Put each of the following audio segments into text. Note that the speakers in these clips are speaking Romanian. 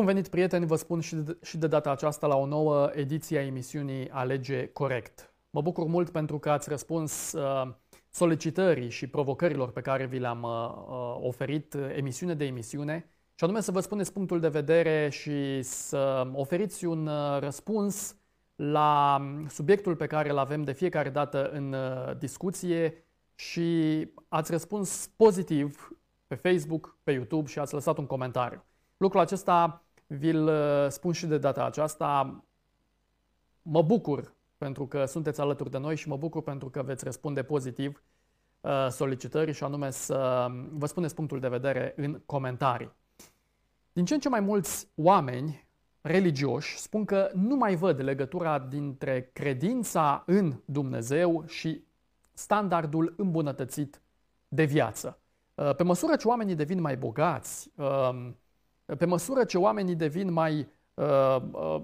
Bun venit, prieteni, vă spun și de, și de data aceasta la o nouă ediție a emisiunii Alege Corect. Mă bucur mult pentru că ați răspuns uh, solicitării și provocărilor pe care vi le-am uh, uh oferit uh, emisiune de emisiune, și anume să vă spuneți punctul de vedere și să oferiți un uh, răspuns la um, subiectul pe care îl avem de fiecare dată în uh, discuție și ați răspuns pozitiv pe Facebook, pe YouTube și ați lăsat un comentariu. Lucrul acesta vi-l uh, spun și de data aceasta. Mă bucur pentru că sunteți alături de noi și mă bucur pentru că veți răspunde pozitiv uh, solicitării și anume să vă spuneți punctul de vedere în comentarii. Din ce în ce mai mulți oameni religioși spun că nu mai văd legătura dintre credința în Dumnezeu și standardul îmbunătățit de viață. Uh, pe măsură ce oamenii devin mai bogați, um, pe măsură ce oamenii devin mai uh, uh,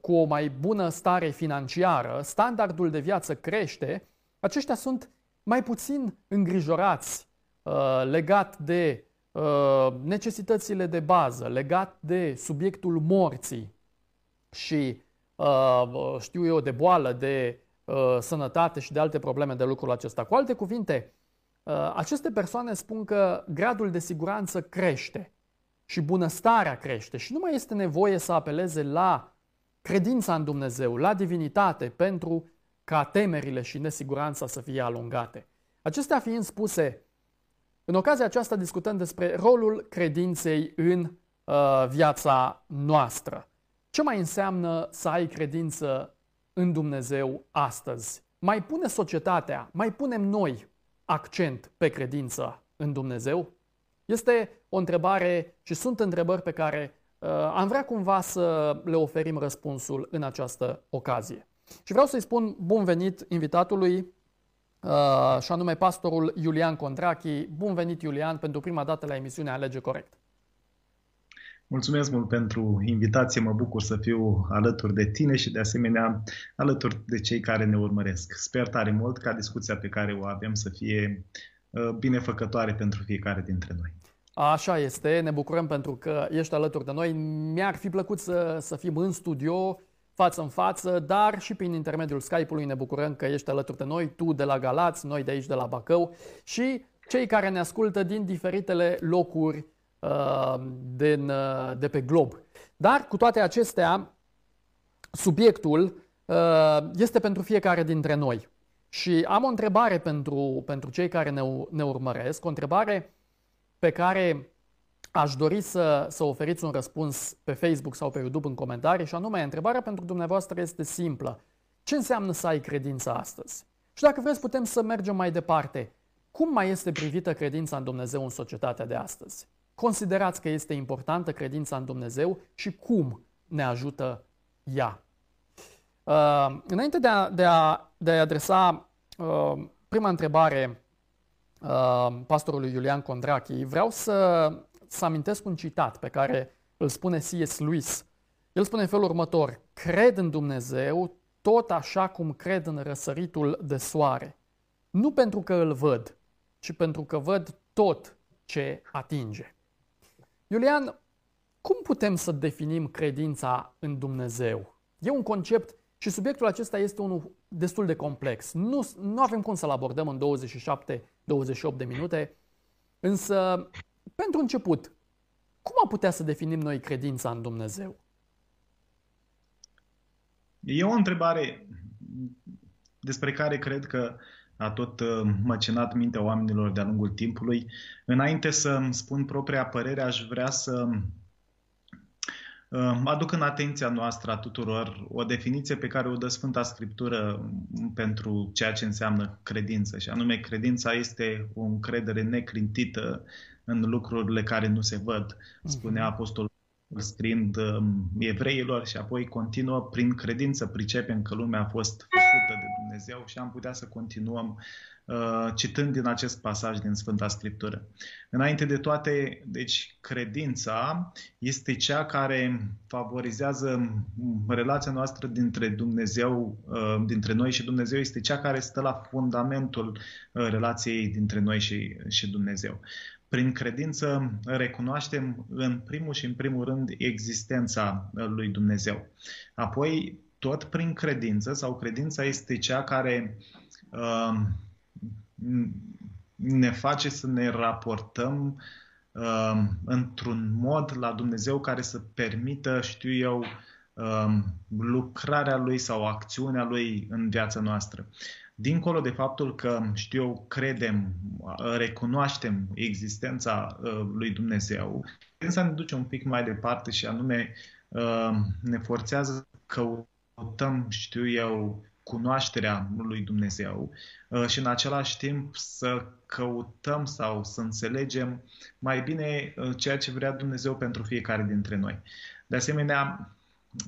cu o mai bună stare financiară, standardul de viață crește, aceștia sunt mai puțin îngrijorați legat de necesitățile de bază, legat de subiectul morții și, știu eu, de boală, de sănătate și de alte probleme de lucrul acesta. Cu alte cuvinte, Uh, aceste persoane spun că gradul de siguranță crește și bunăstarea crește și nu mai este nevoie să apeleze la credința în Dumnezeu, la divinitate, pentru ca temerile și nesiguranța să fie alungate. Acestea fiind spuse, în ocazia aceasta discutăm despre rolul credinței în uh, viața noastră. Ce mai înseamnă să ai credință în Dumnezeu astăzi? Mai pune societatea, mai punem noi accent pe credință în Dumnezeu? Este o întrebare și sunt întrebări pe care uh, am vrea cumva să le oferim răspunsul în această ocazie. Și vreau să-i spun bun venit invitatului, uh, și anume pastorul Iulian Condrachi. Bun venit, Iulian, pentru prima dată la emisiunea Alege Corect. Mulțumesc mult pentru invitație, mă bucur să fiu alături de tine și de asemenea alături de cei care ne urmăresc. Sper tare mult ca discuția pe care o avem să fie uh, binefăcătoare pentru fiecare dintre noi. Așa este, ne bucurăm pentru că ești alături de noi. Mi-ar fi plăcut să, să fim în studio, față în față, dar și prin intermediul Skype-ului ne bucurăm că ești alături de noi, tu de la Galați, noi de aici de la Bacău și cei care ne ascultă din diferitele locuri Uh, din, uh, de pe glob. Dar cu toate acestea, subiectul uh, este pentru fiecare dintre noi. Și am o întrebare pentru, pentru cei care ne, ne urmăresc, o întrebare pe care aș dori să, să oferiți un răspuns pe Facebook sau pe YouTube în comentarii și anume, întrebarea pentru dumneavoastră este simplă. Ce înseamnă să ai credință astăzi? Și dacă vreți, putem să mergem mai departe. Cum mai este privită credința în Dumnezeu în societatea de astăzi? considerați că este importantă credința în Dumnezeu și cum ne ajută ea. Uh, înainte de a, de a, de a adresa uh, prima întrebare uh, pastorului Iulian Condrachi, vreau să, să amintesc un citat pe care îl spune C.S. Lewis. El spune în felul următor, cred în Dumnezeu tot așa cum cred în răsăritul de soare. Nu pentru că îl văd, ci pentru că văd tot ce atinge. Iulian, cum putem să definim credința în Dumnezeu? E un concept și subiectul acesta este unul destul de complex. Nu, nu avem cum să-l abordăm în 27-28 de minute, însă, pentru început, cum am putea să definim noi credința în Dumnezeu? E o întrebare despre care cred că a tot uh, măcinat mintea oamenilor de-a lungul timpului. Înainte să spun propria părere, aș vrea să uh, aduc în atenția noastră a tuturor o definiție pe care o dă Sfânta Scriptură pentru ceea ce înseamnă credință. Și anume, credința este o încredere neclintită în lucrurile care nu se văd, spunea mhm. Apostolul scriind um, evreilor și apoi continuă prin credință pricepem că lumea a fost făcută de Dumnezeu și am putea să continuăm uh, citând din acest pasaj din Sfânta Scriptură. Înainte de toate, deci credința este cea care favorizează relația noastră dintre Dumnezeu, uh, dintre noi și Dumnezeu, este cea care stă la fundamentul uh, relației dintre noi și, și Dumnezeu. prin credință recunoaștem în primul și în primul rând existența lui Dumnezeu. Apoi, tot prin credință, sau credința este cea care uh, ne face să ne raportăm uh, într-un mod la Dumnezeu care să permită, știu eu, uh, lucrarea Lui sau acțiunea Lui în viața noastră. Dincolo de faptul că, știu eu, credem, recunoaștem existența uh, lui Dumnezeu, să ne duce un pic mai departe și anume uh, ne forțează că căutăm, știu eu, cunoașterea lui Dumnezeu uh, și în același timp să căutăm sau să înțelegem mai bine uh, ceea ce vrea Dumnezeu pentru fiecare dintre noi. De asemenea,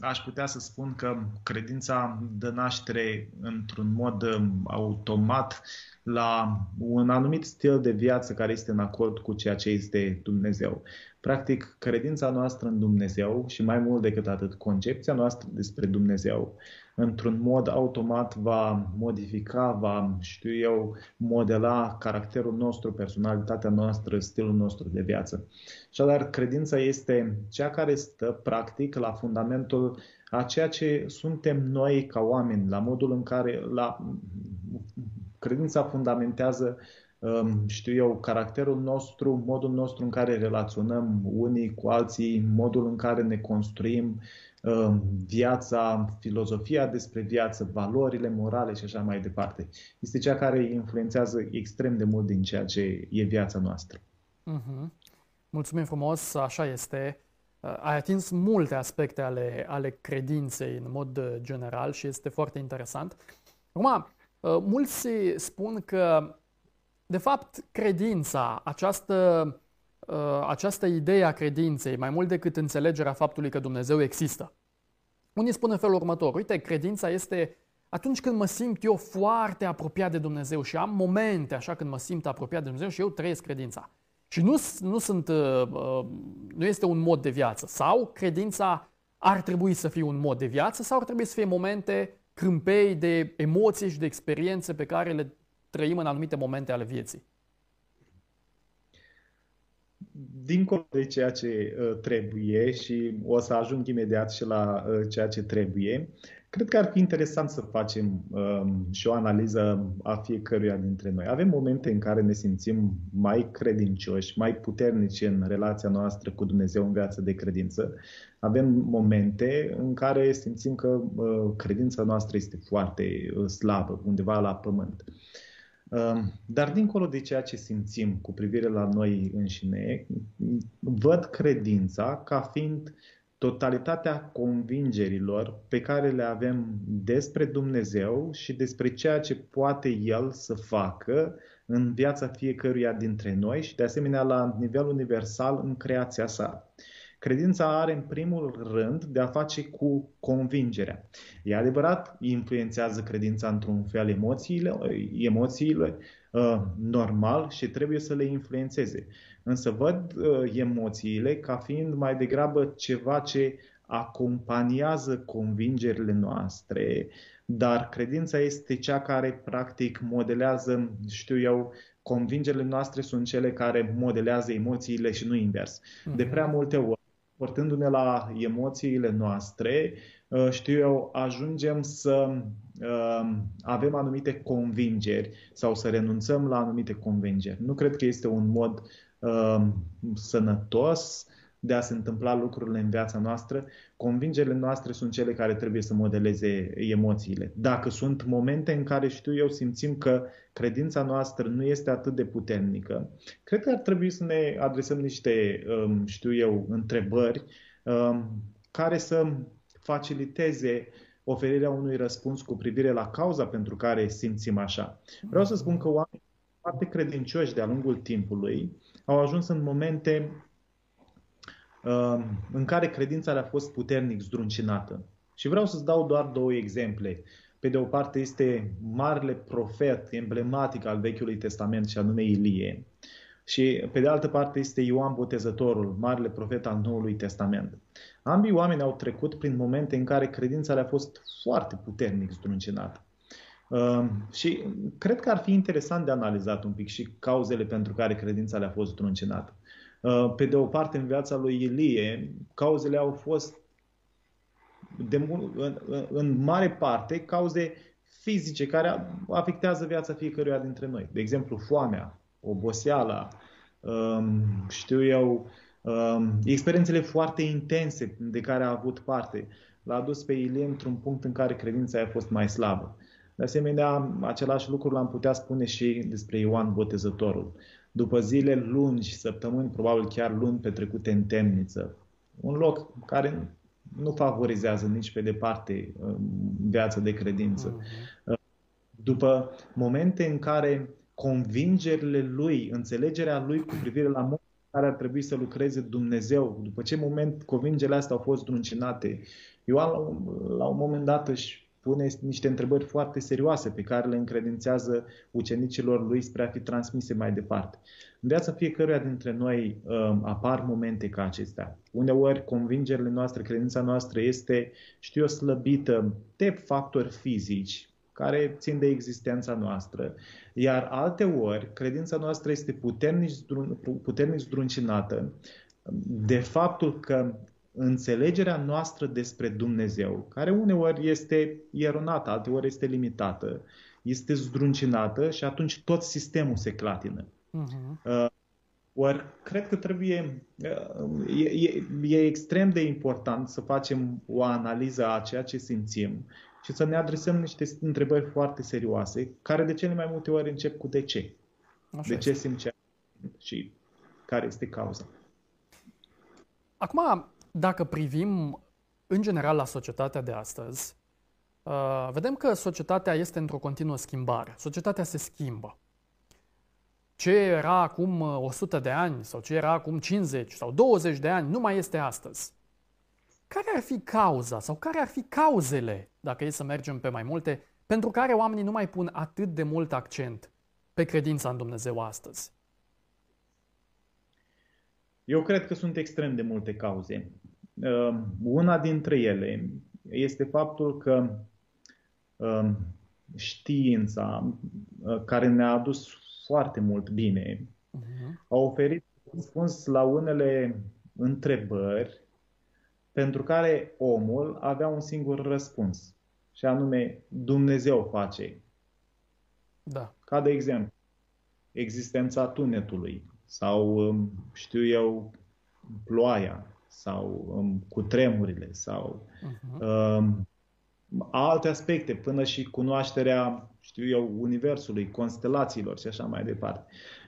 aș putea să spun că credința dă naștere într-un mod um, automat la un anumit stil de viață care este în acord cu ceea ce este Dumnezeu. Practic, credința noastră în Dumnezeu și mai mult decât atât, concepția noastră despre Dumnezeu, într-un mod automat va modifica, va, știu eu, modela caracterul nostru, personalitatea noastră, stilul nostru de viață. Așadar, credința este cea care stă, practic, la fundamentul a ceea ce suntem noi ca oameni, la modul în care, la, credința fundamentează um, știu eu, caracterul nostru, modul nostru în care relaționăm unii cu alții, modul în care ne construim um, viața, filozofia despre viață, valorile morale și așa mai departe. Este cea care influențează extrem de mult din ceea ce e viața noastră. Uh-huh. Mulțumim frumos, așa este. Uh, ai atins multe aspecte ale, ale credinței în mod uh, general și este foarte interesant. Acum, uh, mulți spun că, de fapt, credința, această, această idee a credinței, mai mult decât înțelegerea faptului că Dumnezeu există. Unii spun în felul următor, uite, credința este atunci când mă simt eu foarte apropiat de Dumnezeu și am momente așa când mă simt apropiat de Dumnezeu și eu trăiesc credința. Și nu, nu, sunt, uh, uh, nu este un mod de viață. Sau credința ar trebui să fie un mod de viață sau ar trebui să fie momente câmpei de emoții și de experiențe pe care le trăim în anumite momente ale vieții. Dincolo de ceea ce uh, trebuie și o să ajung imediat și la uh, ceea ce trebuie, Cred că ar fi interesant să facem um, și o analiză a fiecăruia dintre noi. Avem momente în care ne simțim mai credincioși, mai puternici în relația noastră cu Dumnezeu în viață de credință. Avem momente în care simțim că uh, credința noastră este foarte uh, slabă, undeva la pământ. Uh, dar dincolo de ceea ce simțim cu privire la noi înșine, văd credința ca fiind totalitatea convingerilor pe care le avem despre Dumnezeu și despre ceea ce poate El să facă în viața fiecăruia dintre noi și de asemenea la nivel universal în creația sa. Credința are în primul rând de a face cu convingerea. E adevărat, influențează credința într-un fel emoțiile, emoțiile uh, normal și trebuie să le influențeze. Însă văd uh, emoțiile ca fiind mai degrabă ceva ce acompaniază convingerile noastre, dar credința este cea care practic modelează, știu eu, convingerile noastre sunt cele care modelează emoțiile și nu invers. Uh-huh. De prea multe ori, portându-ne la emoțiile noastre, uh, știu eu, ajungem să uh, avem anumite convingeri sau să renunțăm la anumite convingeri. Nu cred că este un mod uh, sănătos de a se întâmpla lucrurile în viața noastră, convingerile noastre sunt cele care trebuie să modeleze emoțiile. Dacă sunt momente în care, știu eu, simțim că credința noastră nu este atât de puternică, cred că ar trebui să ne adresăm niște, um, știu eu, întrebări um, care să faciliteze oferirea unui răspuns cu privire la cauza pentru care simțim așa. Vreau să spun că oamenii foarte credincioși de-a lungul timpului au ajuns în momente uh, în care credința le-a fost puternic zdruncinată. Și vreau să-ți dau doar două exemple. Pe de o parte este marele profet emblematic al Vechiului Testament și anume Ilie. Și pe de altă parte este Ioan Botezătorul, marele profet al Noului Testament. Ambii oameni au trecut prin momente în care credința le-a fost foarte puternic zdruncinată. Uh, și cred că ar fi interesant de analizat un pic și cauzele pentru care credința le-a fost druncinată. Uh, pe de o parte, în viața lui Ilie, cauzele au fost de, în, în mare parte cauze fizice care afectează viața fiecăruia dintre noi. De exemplu, foamea, oboseala, um, știu eu, um, experiențele foarte intense de care a avut parte. L-a dus pe Ilie într-un punct în care credința a fost mai slabă. De asemenea, același lucru l-am putea spune și despre Ioan Botezătorul. După zile lungi, săptămâni, probabil chiar luni petrecute în temniță, un loc care nu favorizează nici pe departe um, viața de credință. Uh-huh. După momente în care convingerile lui, înțelegerea lui cu privire la modul în care ar trebui să lucreze Dumnezeu, după ce moment convingerile astea au fost druncinate, Ioan la un, la un moment dat își pune niște întrebări foarte serioase pe care le încredințează ucenicilor lui spre a fi transmise mai departe. În viața fiecăruia dintre noi um, apar momente ca acestea. Uneori convingerile noastre, credința noastră este, știu eu, slăbită de factori fizici care țin de existența noastră, iar alte ori credința noastră este puternic, puternic zdruncinată de faptul că înțelegerea noastră despre Dumnezeu, care uneori este eronată, alteori este limitată, este zdruncinată și atunci tot sistemul se clatină. Uh-huh. Uh, ori cred că trebuie, uh, e, e, e extrem de important să facem o analiză a ceea ce simțim și să ne adresăm niște întrebări foarte serioase, care de cele mai multe ori încep cu de ce. Așa de ce simțim și care este cauza. Acum, dacă privim în general la societatea de astăzi, uh, vedem că societatea este într-o continuă schimbare. Societatea se schimbă. Ce era acum 100 uh, de ani sau ce era acum 50 sau 20 de ani nu mai este astăzi. Care ar fi cauza sau care ar fi cauzele, dacă e să mergem pe mai multe, pentru care oamenii nu mai pun atât de mult accent pe credința în Dumnezeu astăzi? Eu cred că sunt extrem de multe cauze. Ehm, una dintre ele este faptul că ehm, știința, eh, care ne-a adus foarte mult bine, uh-huh. a oferit răspuns la unele întrebări pentru care omul avea un singur răspuns, și anume Dumnezeu face. Da. Ca de exemplu, existența tunetului sau, ehm, știu eu, ploaia sau um, cu tremurile sau uh-huh. um, alte aspecte, până și cunoașterea, știu eu, universului, constelațiilor și așa mai departe.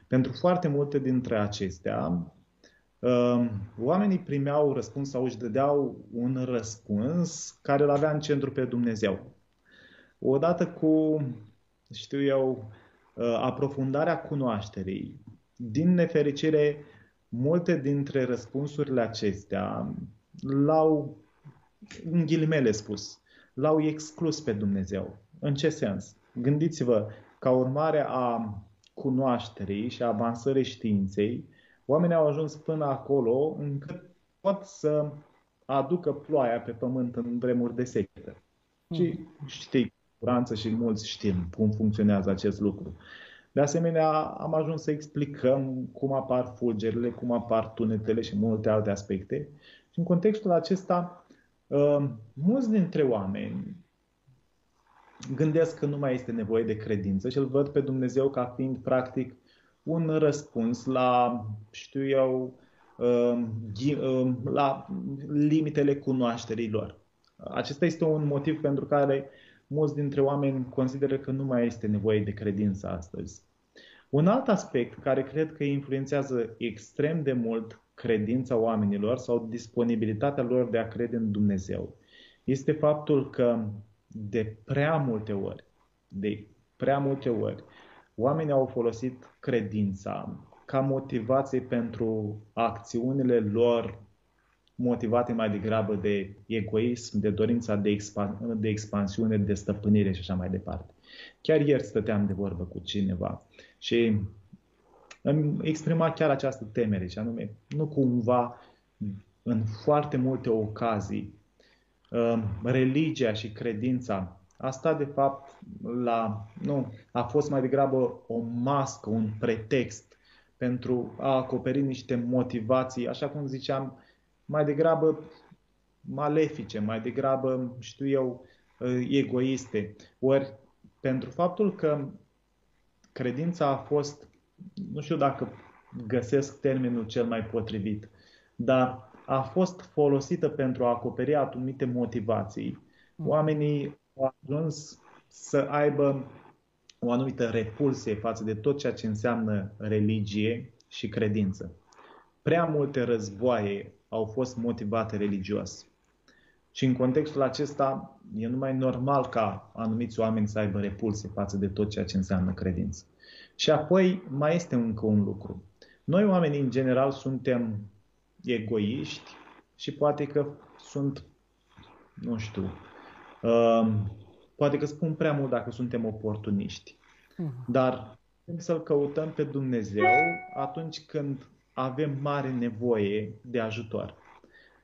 Pentru foarte multe dintre acestea, um, oamenii primeau răspuns sau își dădeau un răspuns care îl avea în centru pe Dumnezeu. Odată cu, știu eu, uh, aprofundarea cunoașterii, din nefericire, multe dintre răspunsurile acestea l-au, în ghilimele spus, l-au exclus pe Dumnezeu. În ce sens? Gândiți-vă, ca urmare a cunoașterii și a avansării științei, oamenii au ajuns până acolo încât pot să aducă ploaia pe pământ în vremuri de secetă. Mm. Și știi, cu și mulți știm cum funcționează acest lucru. De asemenea, am ajuns să explicăm cum apar fulgerile, cum apar tunetele și multe alte aspecte. Și în contextul acesta, uh, mulți dintre oameni gândesc că nu mai este nevoie de credință și îl văd pe Dumnezeu ca fiind practic un răspuns la, știu eu, uh, uh, la limitele cunoașterii lor. Acesta este un motiv pentru care mulți dintre oameni consideră că nu mai este nevoie de credință astăzi. Un alt aspect care cred că influențează extrem de mult credința oamenilor sau disponibilitatea lor de a crede în Dumnezeu este faptul că de prea multe ori, de prea multe ori, oamenii au folosit credința ca motivație pentru acțiunile lor motivate mai degrabă de egoism, de dorința de, expan- de expansiune, de stăpânire și așa mai departe. Chiar ieri stăteam de vorbă cu cineva și îmi exprima chiar această temere, și anume, nu cumva în foarte multe ocazii um, religia și credința a stat de fapt la, nu, a fost mai degrabă o mască, un pretext pentru a acoperi niște motivații, așa cum ziceam, mai degrabă malefice, mai degrabă, știu eu, egoiste. Ori pentru faptul că credința a fost, nu știu dacă găsesc termenul cel mai potrivit, dar a fost folosită pentru a acoperi anumite motivații. Mm. Oamenii au ajuns să aibă o anumită repulsie față de tot ceea ce înseamnă religie și credință. Prea multe războaie au fost motivate religios. Și în contextul acesta e numai normal ca anumiți oameni să aibă repulsie față de tot ceea ce înseamnă credință. Și apoi mai este încă un lucru. Noi oamenii în general suntem egoiști și poate că sunt, nu știu, uh, poate că spun prea mult dacă suntem oportuniști. Uh-huh. Dar trebuie să-L căutăm pe Dumnezeu atunci când avem mare nevoie de ajutor.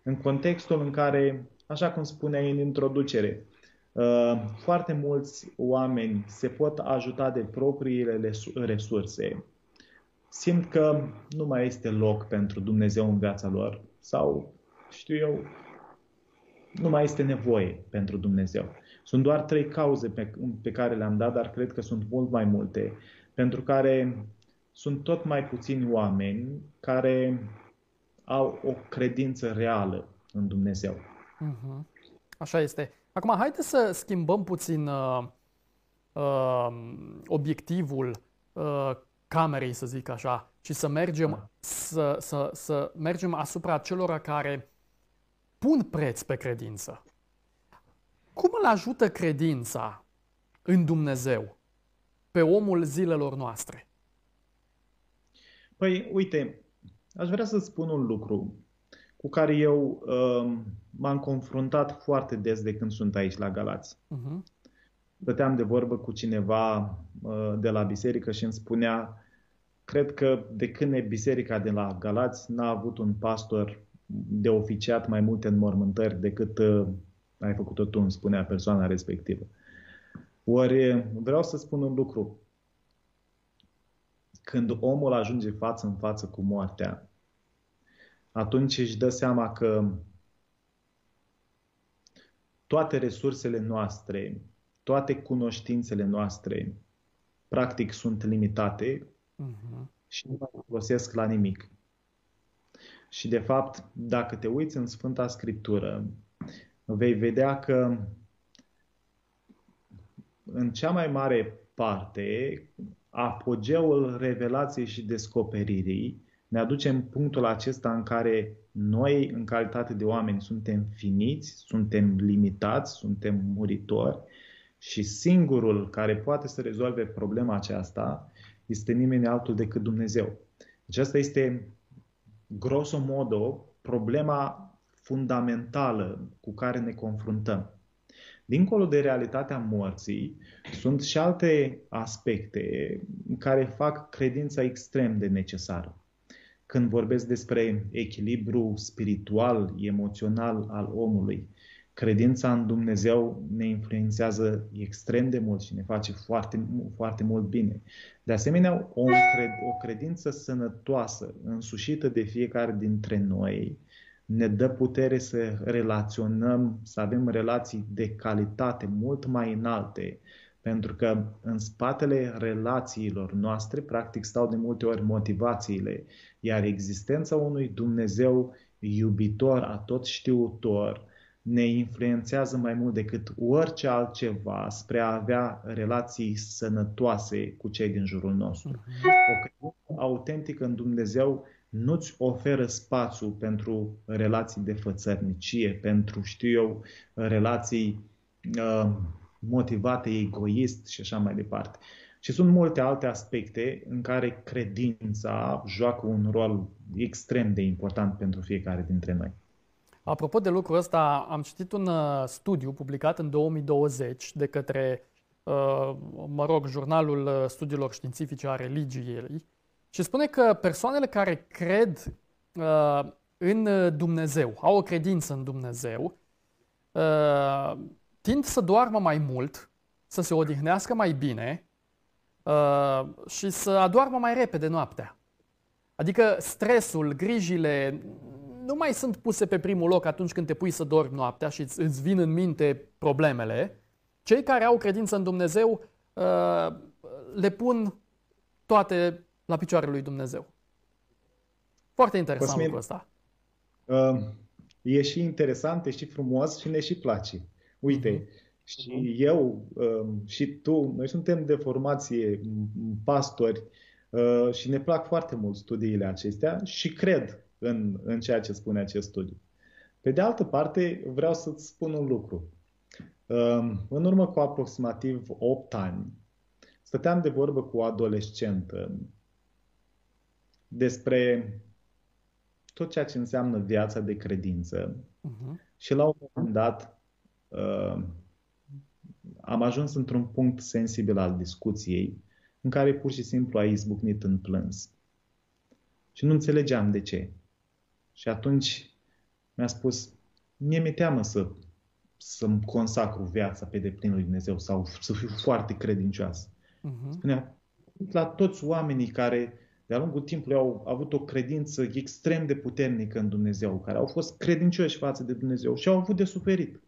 În contextul în care, așa cum spuneai în introducere, uh, foarte mulți oameni se pot ajuta de propriile resurse, simt că nu mai este loc pentru Dumnezeu în viața lor sau, știu eu, nu mai este nevoie pentru Dumnezeu. Sunt doar trei cauze pe, pe care le-am dat, dar cred că sunt mult mai multe, pentru care sunt tot mai puțini oameni care au o credință reală în Dumnezeu. Uh-huh. Așa este. Acum, haideți să schimbăm puțin uh, uh, obiectivul uh, camerei, să zic așa, și să mergem, da. să, să, să mergem asupra celor care pun preț pe credință. Cum îl ajută credința în Dumnezeu pe omul zilelor noastre? Păi, uite, aș vrea să spun un lucru cu care eu uh, m-am confruntat foarte des de când sunt aici la Galați. Uh-huh. Dăteam de vorbă cu cineva uh, de la biserică și îmi spunea cred că de când e biserica de la Galați n-a avut un pastor de oficiat mai multe înmormântări decât uh, ai făcut-o tu, îmi spunea persoana respectivă. Ori vreau să spun un lucru. Când omul ajunge față în față cu moartea, atunci își dă seama că toate resursele noastre, toate cunoștințele noastre, practic sunt limitate uh-huh. și nu mai folosesc la nimic. Și de fapt, dacă te uiți în Sfânta Scriptură, vei vedea că în cea mai mare parte, apogeul revelației și descoperirii ne aduce în punctul acesta în care noi, în calitate de oameni, suntem finiți, suntem limitați, suntem muritori și singurul care poate să rezolve problema aceasta este nimeni altul decât Dumnezeu. Deci asta este, grosomodo, problema fundamentală cu care ne confruntăm. Dincolo de realitatea morții, sunt și alte aspecte care fac credința extrem de necesară. Când vorbesc despre echilibru spiritual, emoțional al omului, credința în Dumnezeu ne influențează extrem de mult și ne face foarte, foarte mult bine. De asemenea, o, cred, o credință sănătoasă, însușită de fiecare dintre noi, ne dă putere să relaționăm, să avem relații de calitate mult mai înalte, pentru că în spatele relațiilor noastre, practic, stau de multe ori motivațiile, iar existența unui Dumnezeu iubitor, atot știutor, ne influențează mai mult decât orice altceva spre a avea relații sănătoase cu cei din jurul nostru. Mhm. O credință autentică în Dumnezeu nu-ți oferă spațiu pentru relații de fățărnicie, pentru, știu eu, relații uh, motivate egoist și așa mai departe. Și sunt multe alte aspecte în care credința joacă un rol extrem de important pentru fiecare dintre noi. Apropo de lucrul ăsta, am citit un uh, studiu publicat în 2020 de către, uh, mă rog, jurnalul uh, studiilor științifice a religiei, și spune că persoanele care cred uh, în Dumnezeu, au o credință în Dumnezeu, uh, tind să doarmă mai mult, să se odihnească mai bine uh, și să adoarmă mai repede noaptea. Adică stresul, grijile nu mai sunt puse pe primul loc atunci când te pui să dormi noaptea și îți vin în minte problemele. Cei care au credință în Dumnezeu uh, le pun toate la picioarele lui Dumnezeu. Foarte interesant Cosmin, lucrul ăsta. Uh, e și interesant, e și frumos și ne și place. Uite, uh-huh. și uh-huh. eu uh, și tu, noi suntem de formație pastori uh, și ne plac foarte mult studiile acestea și cred în, în ceea ce spune acest studiu. Pe de altă parte, vreau să-ți spun un lucru. Uh, în urmă cu aproximativ 8 ani, stăteam de vorbă cu o adolescentă despre tot ceea ce înseamnă viața de credință uh-huh. și la un moment dat uh, am ajuns într-un punct sensibil al discuției în care pur și simplu a izbucnit în plâns. Și nu înțelegeam de ce. Și atunci mi-a spus, mie mi-e teamă să, să-mi consacru viața pe deplin lui Dumnezeu sau să fiu foarte credincioasă. Uh-huh. Spunea, la toți oamenii care de-a lungul timpului au avut o credință extrem de puternică în Dumnezeu, care au fost credincioși față de Dumnezeu și au avut de suferit.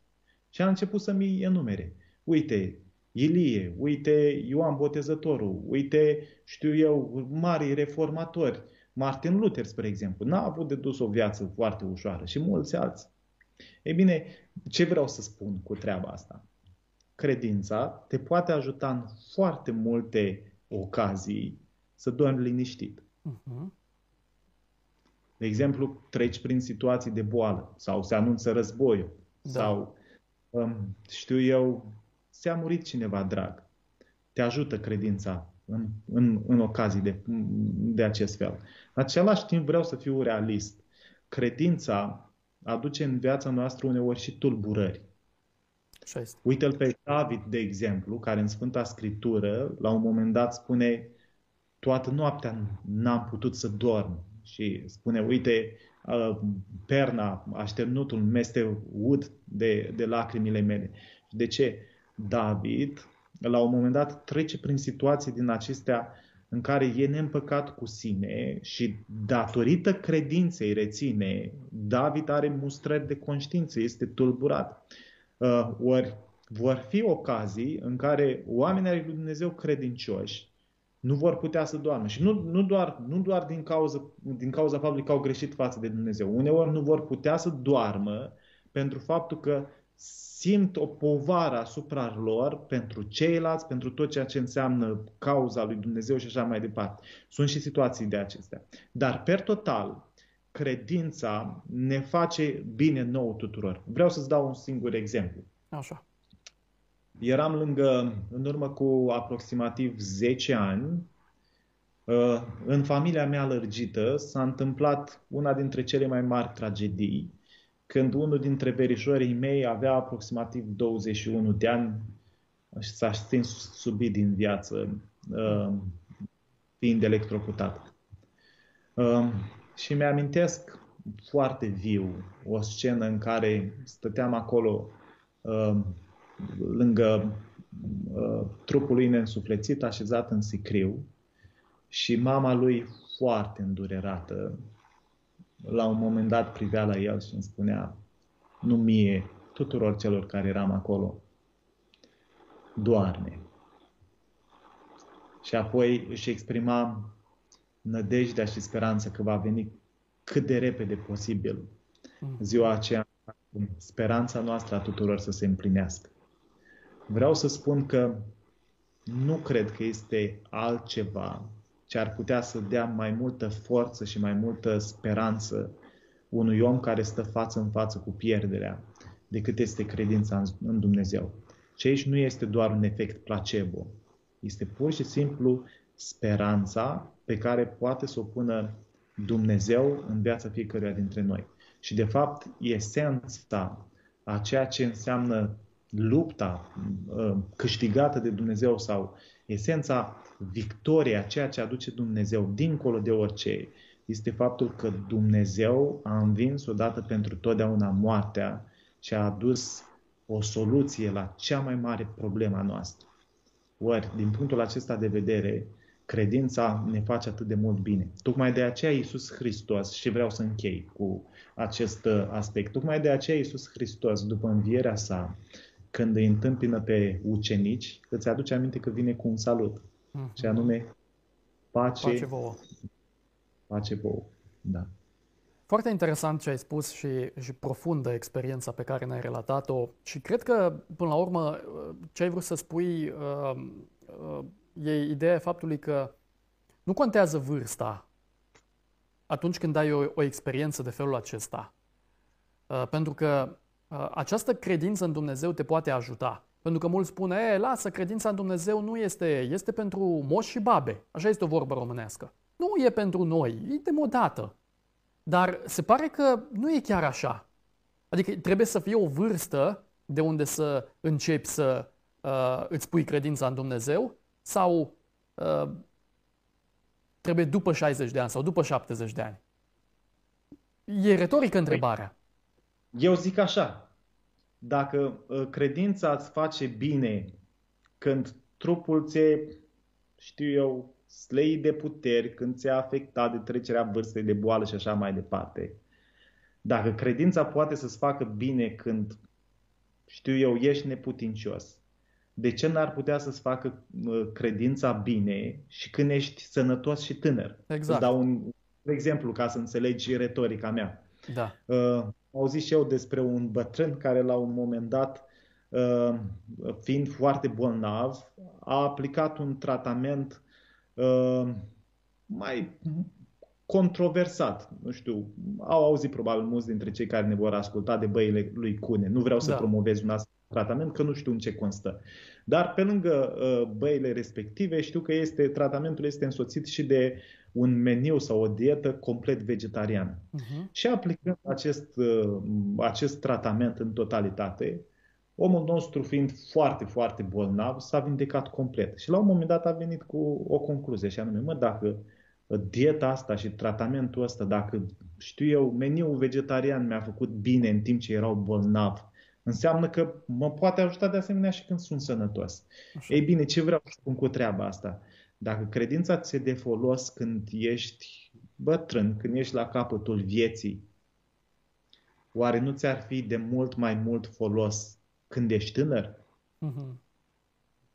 Și a început să-mi enumere. Uite, Ilie, uite Ioan Botezătorul, uite, știu eu, mari reformatori, Martin Luther, spre exemplu, n-a avut de dus o viață foarte ușoară și mulți alții. Ei bine, ce vreau să spun cu treaba asta? Credința te poate ajuta în foarte multe ocazii să dormi liniștit. Uh-huh. De exemplu, treci prin situații de boală sau se anunță războiul da. sau, um, știu eu, ți-a murit cineva drag. Te ajută credința în, în, în ocazii de, de acest fel. În același timp vreau să fiu realist. Credința aduce în viața noastră uneori și tulburări. Uite-l pe David, de exemplu, care în Sfânta Scriptură, la un moment dat spune toată noaptea n-am putut să dorm. Și spune, uite, uh, perna, așternutul meste ud de, de lacrimile mele. De ce? David, la un moment dat, trece prin situații din acestea în care e neîmpăcat cu sine și datorită credinței reține, David are mustrări de conștiință, este tulburat. Uh, ori vor fi ocazii în care oamenii ai lui Dumnezeu credincioși nu vor putea să doarmă. Și nu, nu, doar, nu doar din cauza, din cauza faptului că au greșit față de Dumnezeu. Uneori nu vor putea să doarmă pentru faptul că simt o povară asupra lor pentru ceilalți, pentru tot ceea ce înseamnă cauza lui Dumnezeu și așa mai departe. Sunt și situații de acestea. Dar, per total, credința ne face bine nouă tuturor. Vreau să-ți dau un singur exemplu. Așa. Eram lângă, în urmă cu aproximativ 10 ani, uh, în familia mea lărgită s-a întâmplat una dintre cele mai mari tragedii, când unul dintre verișorii mei avea aproximativ 21 de ani și s-a stins subit din viață, uh, fiind electrocutat. Uh, și mi-amintesc foarte viu o scenă în care stăteam acolo lângă uh, trupul lui neînsuflețit, așezat în sicriu și mama lui foarte îndurerată, la un moment dat privea la el și îmi spunea, nu mie, tuturor celor care eram acolo, doarme. Și apoi își exprima nădejdea și speranța că va veni cât de repede posibil mm. ziua aceea, speranța noastră a tuturor să se împlinească. Vreau să spun că nu cred că este altceva ce ar putea să dea mai multă forță și mai multă speranță unui om care stă față în față cu pierderea decât este credința în Dumnezeu. Și aici nu este doar un efect placebo. Este pur și simplu speranța pe care poate să o pună Dumnezeu în viața fiecăruia dintre noi. Și de fapt, esența a ceea ce înseamnă lupta uh, câștigată de Dumnezeu sau esența victoriei, ceea ce aduce Dumnezeu dincolo de orice, este faptul că Dumnezeu a învins odată pentru totdeauna moartea și a adus o soluție la cea mai mare problemă a noastră. Ori, din punctul acesta de vedere, credința ne face atât de mult bine. Tocmai de aceea Iisus Hristos, și vreau să închei cu acest uh, aspect, tocmai de aceea Iisus Hristos, după învierea sa, când îi întâmpină pe ucenici, îți aduce aminte că vine cu un salut, mm-hmm. și anume pace, pace vouă. Pace vouă, da. Foarte interesant ce ai spus și, și profundă experiența pe care ne-ai relatat-o și cred că, până la urmă, ce ai vrut să spui uh, uh, e ideea faptului că nu contează vârsta atunci când ai o, o experiență de felul acesta. Uh, pentru că uh, această credință în Dumnezeu te poate ajuta. Pentru că mulți spune, e, lasă, credința în Dumnezeu nu este, este pentru moși și babe. Așa este o vorbă românească. Nu e pentru noi, e demodată. Dar se pare că nu e chiar așa. Adică trebuie să fie o vârstă de unde să începi să uh, îți pui credința în Dumnezeu sau uh, trebuie după 60 de ani sau după 70 de ani? E retorică întrebarea. Eu zic așa. Dacă uh, credința îți face bine când trupul ți știu eu, slei de puteri, când ți-a afectat de trecerea vârstei de boală și așa mai departe. Dacă credința poate să-ți facă bine când, știu eu, ești neputincios, de ce n-ar putea să-ți facă credința bine și când ești sănătos și tânăr? Exact. Îți dau un exemplu ca să înțelegi retorica mea. Da. Uh, au zis și eu despre un bătrân care la un moment dat, uh, fiind foarte bolnav, a aplicat un tratament uh, mai controversat. Nu știu, au auzit probabil mulți dintre cei care ne vor asculta de băile lui Cune. Nu vreau să da. promovez un astfel tratament, că nu știu în ce constă. Dar pe lângă uh, băile respective, știu că este, tratamentul este însoțit și de un meniu sau o dietă complet vegetariană. Uh-huh. Și aplicând acest, uh, acest tratament în totalitate, omul nostru fiind foarte, foarte bolnav, s-a vindecat complet. Și la un moment dat a venit cu o concluzie, și anume, mă, dacă dieta asta și tratamentul ăsta, dacă știu eu, meniul vegetarian mi-a făcut bine în timp ce erau bolnav, înseamnă că mă poate ajuta de asemenea și când sunt sănătos. Așa. Ei bine, ce vreau să spun cu treaba asta? Dacă credința ți se de folos când ești bătrân, când ești la capătul vieții, oare nu ți-ar fi de mult mai mult folos când ești tânăr? Uh-huh.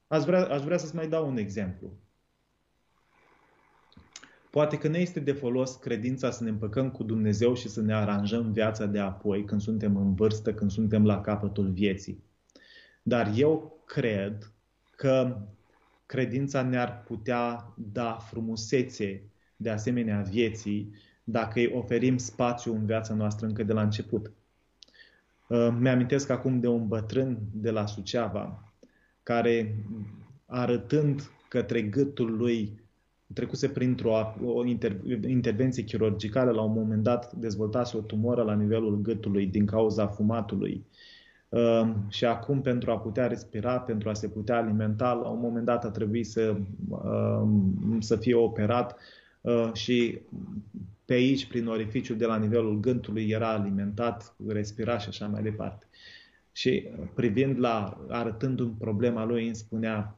Aș, vrea, aș vrea să-ți mai dau un exemplu. Poate că ne este de folos credința să ne împăcăm cu Dumnezeu și să ne aranjăm viața de apoi când suntem în vârstă, când suntem la capătul vieții. Dar eu cred că credința ne-ar putea da frumusețe de asemenea vieții dacă îi oferim spațiu în viața noastră încă de la început. Uh, mi-amintesc acum de un bătrân de la Suceava care arătând către gâtul lui trecuse printr-o o inter, intervenție chirurgicală, la un moment dat dezvoltase o tumoră la nivelul gâtului din cauza fumatului. Uh, și acum, pentru a putea respira, pentru a se putea alimenta, la un moment dat a trebuit să, uh, să fie operat uh, și pe aici, prin orificiul de la nivelul gântului, era alimentat, respira și așa mai departe. Și privind la, arătându-mi problema lui, îmi spunea,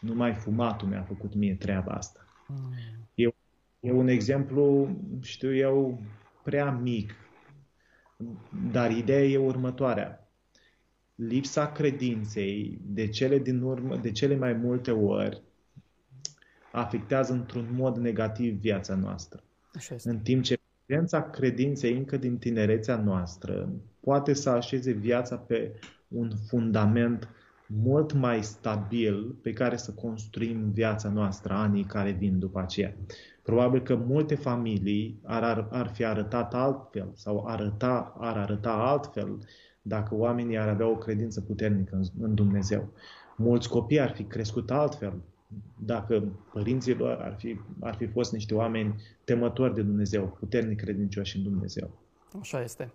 numai fumatul mi-a făcut mie treaba asta. Mm. E, e un exemplu, știu eu, prea mic, dar ideea e următoarea. Lipsa credinței, de cele, din urmă, de cele mai multe ori, afectează într-un mod negativ viața noastră. Așa este. În timp ce prezența credinței încă din tinerețea noastră poate să așeze viața pe un fundament mult mai stabil pe care să construim viața noastră anii care vin după aceea. Probabil că multe familii ar, ar, ar fi arătat altfel sau arăta, ar arăta altfel dacă oamenii ar avea o credință puternică în, în Dumnezeu. Mulți copii ar fi crescut altfel dacă părinții lor ar fi, ar fi fost niște oameni temători de Dumnezeu, puternic credincioși în Dumnezeu. Așa este.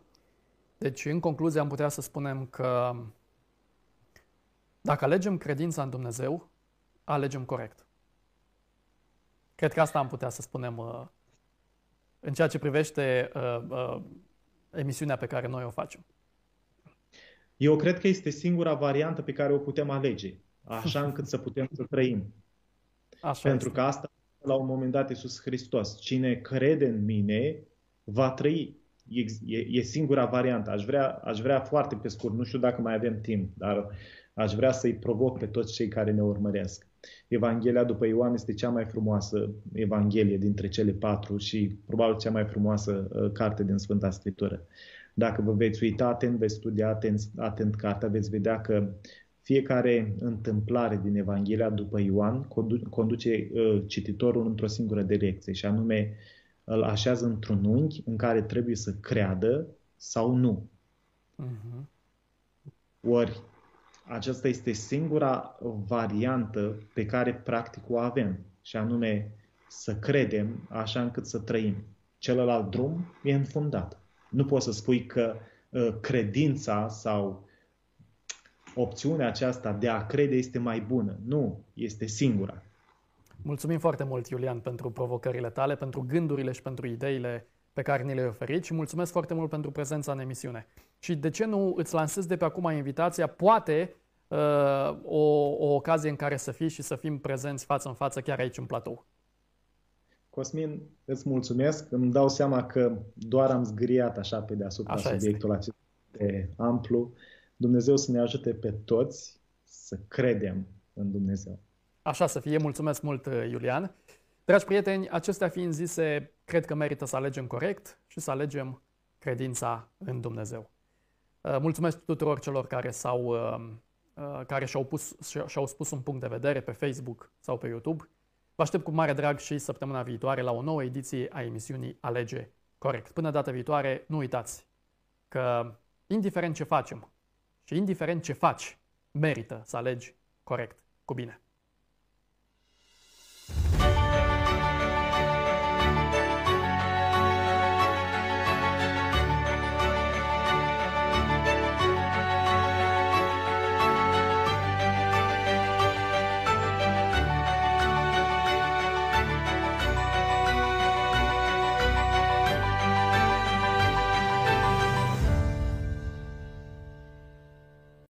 Deci, în concluzie, am putea să spunem că dacă alegem credința în Dumnezeu, alegem corect. Cred că asta am putea să spunem uh, în ceea ce privește uh, uh, emisiunea pe care noi o facem. Eu cred că este singura variantă pe care o putem alege. așa încât să putem să trăim. Așa Pentru este. că asta la un moment dat Iisus Hristos. Cine crede în mine va trăi. E, e, e singura variantă. Aș vrea, aș vrea foarte pe scurt, nu știu dacă mai avem timp, dar aș vrea să-i provoc pe toți cei care ne urmăresc. Evanghelia după Ioan este cea mai frumoasă Evanghelie dintre cele patru și probabil cea mai frumoasă uh, carte din Sfânta Scriptură. Dacă vă veți uita atent, veți studia atent, atent cartea, veți vedea că fiecare întâmplare din Evanghelia după Ioan conduce uh, cititorul într-o singură direcție și anume îl așează într-un unghi în care trebuie să creadă sau nu. Uh-huh. Ori aceasta este singura variantă pe care practic o avem și anume să credem așa încât să trăim. Celălalt drum e înfundat. Nu poți să spui că uh, credința sau opțiunea aceasta de a crede este mai bună. Nu, este singura. Mulțumim foarte mult, Iulian, pentru provocările tale, pentru gândurile și pentru ideile pe care ni le-ai oferit și mulțumesc foarte mult pentru prezența în emisiune. Și de ce nu îți lansezi de pe acum invitația, poate uh, o, o ocazie în care să fii și să fim prezenți față în față chiar aici în platou. Cosmin, îți mulțumesc. Îmi dau seama că doar am zgriat așa pe deasupra așa subiectul este. acesta de amplu. Dumnezeu să ne ajute pe toți să credem în Dumnezeu. Așa să fie. Mulțumesc mult, Iulian. Dragi prieteni, acestea fiind zise, cred că merită să alegem corect și să alegem credința în Dumnezeu. Mulțumesc tuturor celor care s-au care și-au, pus, și-au spus un punct de vedere pe Facebook sau pe YouTube. Vă aștept cu mare drag și săptămâna viitoare la o nouă ediție a emisiunii Alege Corect. Până data viitoare, nu uitați că indiferent ce facem și indiferent ce faci, merită să alegi corect. Cu bine!